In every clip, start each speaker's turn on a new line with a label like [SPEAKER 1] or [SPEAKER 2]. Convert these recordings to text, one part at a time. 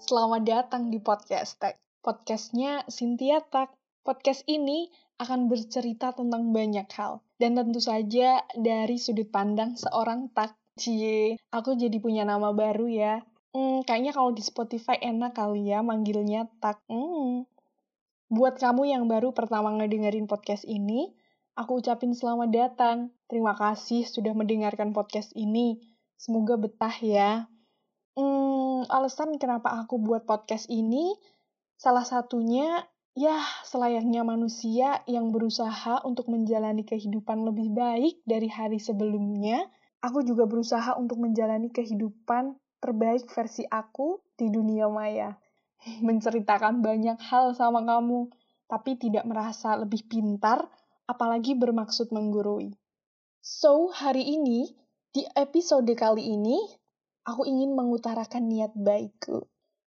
[SPEAKER 1] Selamat datang di Podcast Tech. Podcastnya Cynthia Tak. Podcast ini akan bercerita tentang banyak hal. Dan tentu saja dari sudut pandang seorang Tak. Cie, aku jadi punya nama baru ya. Hmm, kayaknya kalau di Spotify enak kali ya manggilnya Tak. Hmm. Buat kamu yang baru pertama ngedengerin podcast ini, aku ucapin selamat datang. Terima kasih sudah mendengarkan podcast ini. Semoga betah ya. Hmm, alasan kenapa aku buat podcast ini, salah satunya ya selayaknya manusia yang berusaha untuk menjalani kehidupan lebih baik dari hari sebelumnya, aku juga berusaha untuk menjalani kehidupan terbaik versi aku di dunia maya. Menceritakan banyak hal sama kamu, tapi tidak merasa lebih pintar, apalagi bermaksud menggurui. So, hari ini, di episode kali ini, aku ingin mengutarakan niat baikku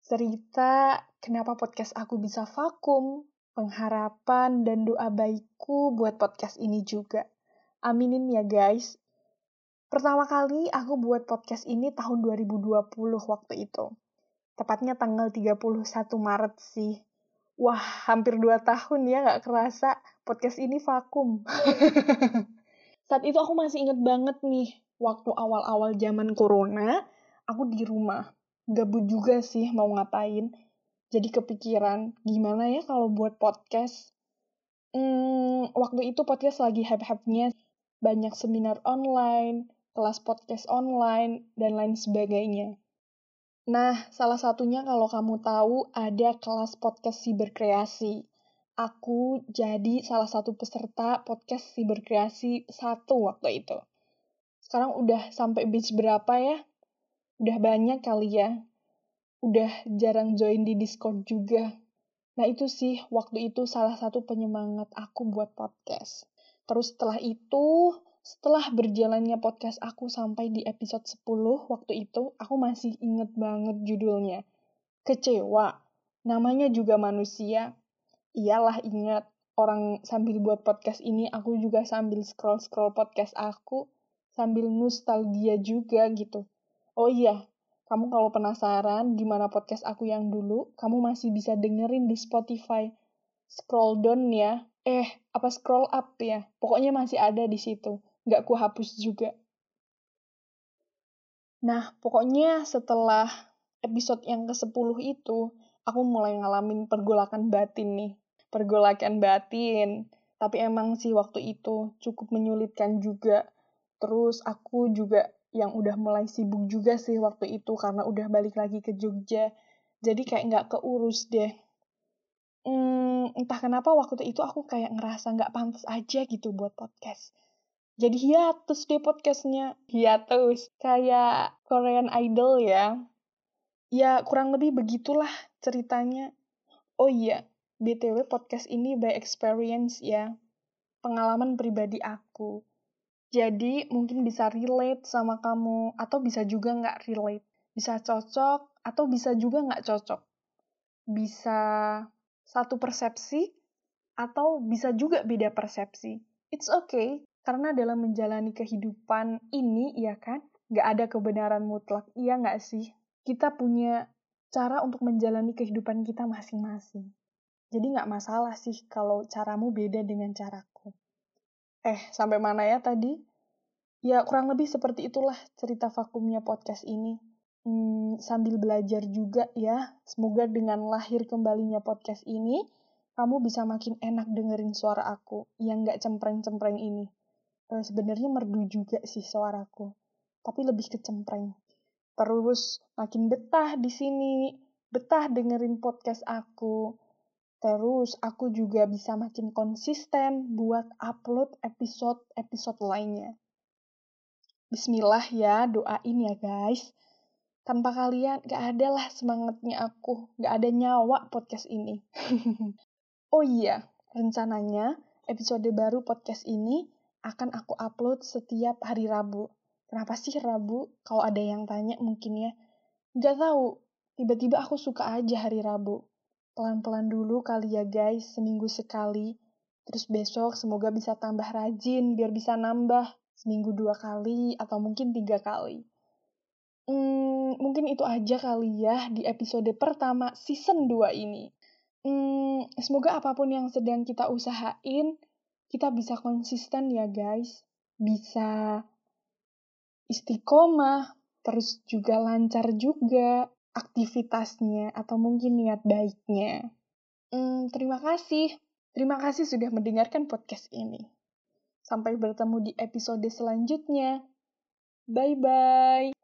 [SPEAKER 1] cerita kenapa podcast aku bisa vakum, pengharapan dan doa baikku buat podcast ini juga. Aminin ya guys. Pertama kali aku buat podcast ini tahun 2020 waktu itu. Tepatnya tanggal 31 Maret sih. Wah, hampir 2 tahun ya nggak kerasa podcast ini vakum. Saat itu aku masih inget banget nih, waktu awal-awal zaman corona, aku di rumah gabut juga sih mau ngapain. Jadi kepikiran, gimana ya kalau buat podcast? Hmm, waktu itu podcast lagi hype-hype-nya. Banyak seminar online, kelas podcast online, dan lain sebagainya. Nah, salah satunya kalau kamu tahu ada kelas podcast siberkreasi. Aku jadi salah satu peserta podcast siberkreasi satu waktu itu. Sekarang udah sampai batch berapa ya? Udah banyak kali ya. Udah jarang join di Discord juga. Nah itu sih waktu itu salah satu penyemangat aku buat podcast. Terus setelah itu, setelah berjalannya podcast aku sampai di episode 10 waktu itu, aku masih inget banget judulnya. Kecewa. Namanya juga manusia. Iyalah ingat, orang sambil buat podcast ini, aku juga sambil scroll-scroll podcast aku, sambil nostalgia juga gitu Oh iya, kamu kalau penasaran gimana podcast aku yang dulu, kamu masih bisa dengerin di Spotify. Scroll down ya. Eh, apa scroll up ya? Pokoknya masih ada di situ. Nggak ku hapus juga. Nah, pokoknya setelah episode yang ke-10 itu, aku mulai ngalamin pergolakan batin nih. Pergolakan batin. Tapi emang sih waktu itu cukup menyulitkan juga. Terus aku juga yang udah mulai sibuk juga sih waktu itu karena udah balik lagi ke Jogja. Jadi kayak nggak keurus deh. Hmm, entah kenapa waktu itu aku kayak ngerasa nggak pantas aja gitu buat podcast. Jadi hiatus deh podcastnya. Hiatus. Kayak Korean Idol ya. Ya kurang lebih begitulah ceritanya. Oh iya, BTW podcast ini by experience ya. Pengalaman pribadi aku jadi mungkin bisa relate sama kamu, atau bisa juga nggak relate. Bisa cocok, atau bisa juga nggak cocok. Bisa satu persepsi, atau bisa juga beda persepsi. It's okay, karena dalam menjalani kehidupan ini, ya kan, nggak ada kebenaran mutlak, iya nggak sih? Kita punya cara untuk menjalani kehidupan kita masing-masing. Jadi nggak masalah sih kalau caramu beda dengan caraku. Eh, sampai mana ya tadi? Ya, kurang lebih seperti itulah cerita vakumnya podcast ini. Hmm, sambil belajar juga ya, semoga dengan lahir kembalinya podcast ini, kamu bisa makin enak dengerin suara aku yang gak cempreng-cempreng ini. E, Sebenarnya merdu juga sih suaraku, tapi lebih ke cempreng. Terus makin betah di sini, betah dengerin podcast aku, Terus aku juga bisa makin konsisten buat upload episode-episode lainnya. Bismillah ya, doain ya guys. Tanpa kalian gak ada lah semangatnya aku, gak ada nyawa podcast ini. oh iya, rencananya episode baru podcast ini akan aku upload setiap hari Rabu. Kenapa sih Rabu? Kalau ada yang tanya mungkin ya. Gak tahu, tiba-tiba aku suka aja hari Rabu Pelan-pelan dulu kali ya guys, seminggu sekali. Terus besok semoga bisa tambah rajin biar bisa nambah seminggu dua kali atau mungkin tiga kali. Hmm, mungkin itu aja kali ya di episode pertama season 2 ini. Hmm, semoga apa pun yang sedang kita usahain, kita bisa konsisten ya guys. Bisa istiqomah, terus juga lancar juga aktivitasnya atau mungkin niat baiknya. Hmm, terima kasih. Terima kasih sudah mendengarkan podcast ini. Sampai bertemu di episode selanjutnya. Bye bye.